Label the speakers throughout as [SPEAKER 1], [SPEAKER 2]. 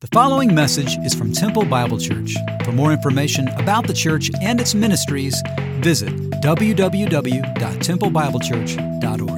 [SPEAKER 1] The following message is from Temple Bible Church. For more information about the church and its ministries, visit www.templebiblechurch.org.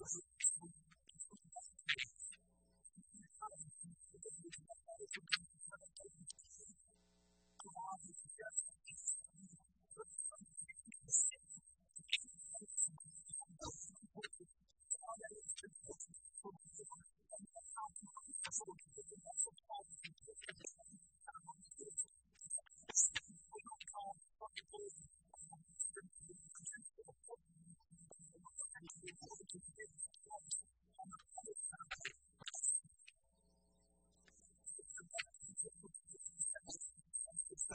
[SPEAKER 1] Thank you.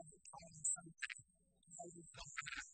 [SPEAKER 1] of the Father, and of the Son,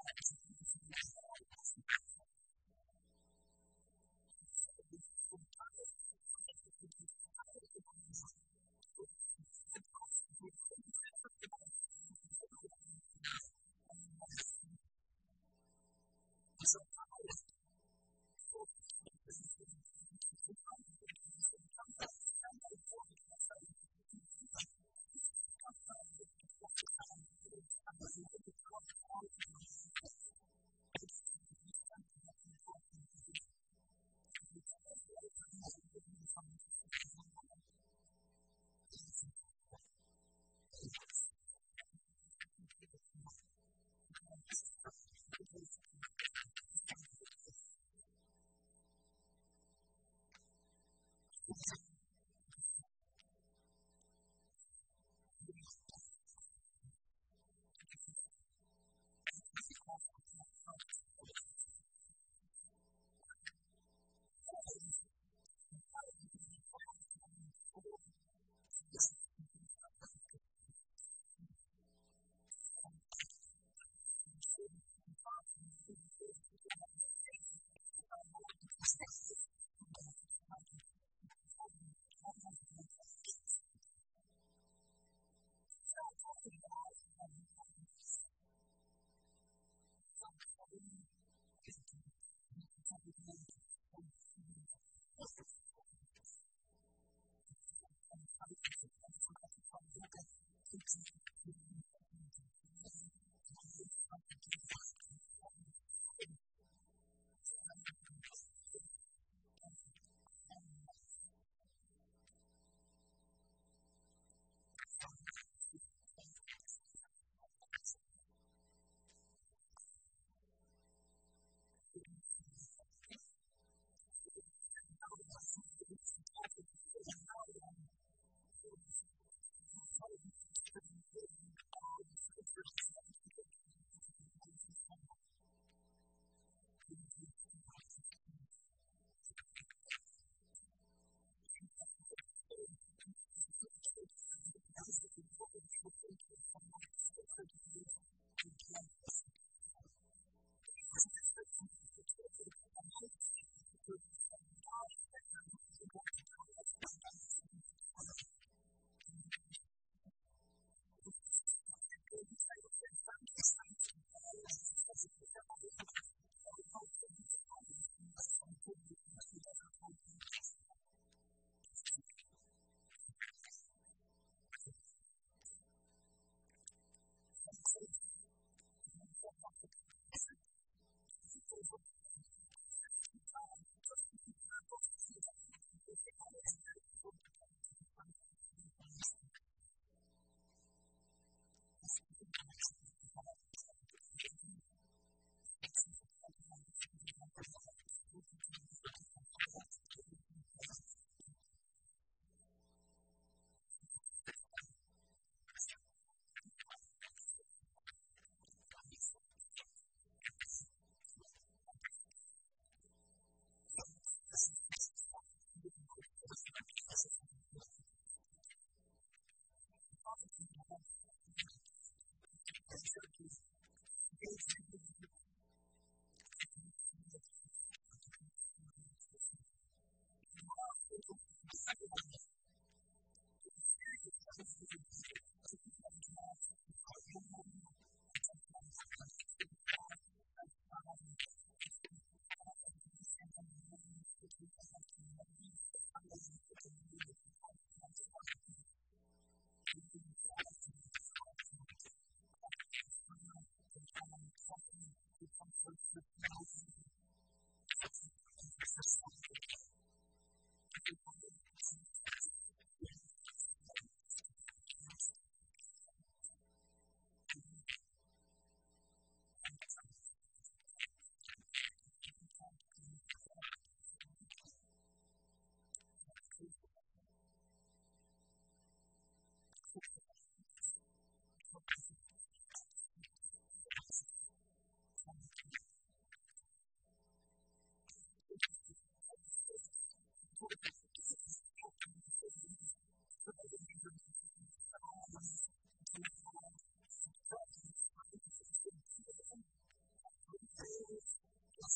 [SPEAKER 1] over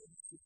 [SPEAKER 1] to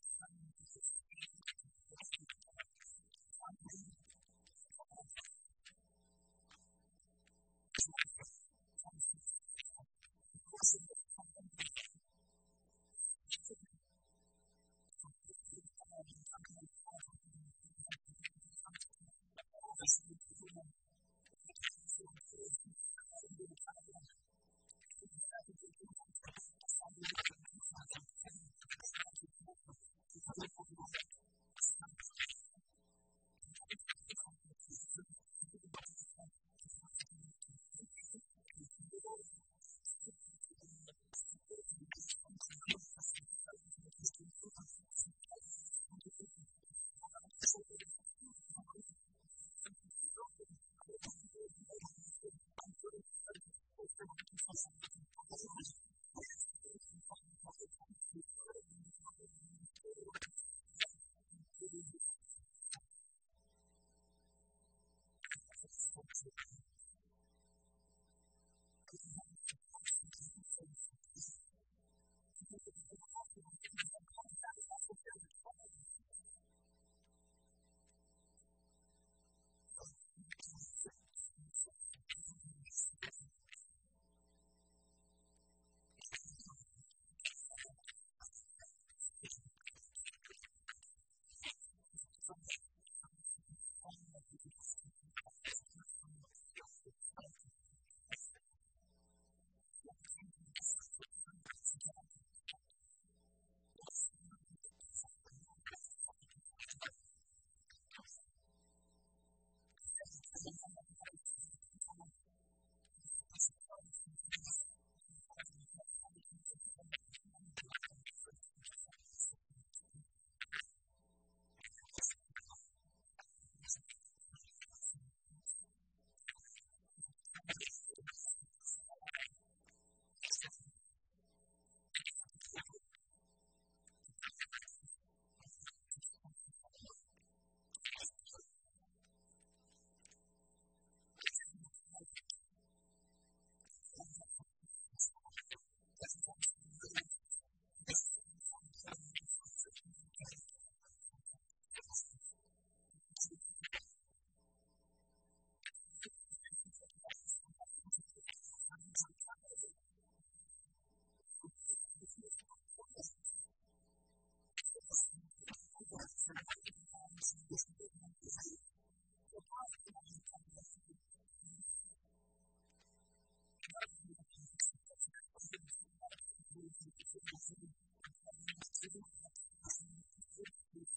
[SPEAKER 1] Thank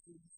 [SPEAKER 1] you.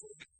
[SPEAKER 1] Thank you.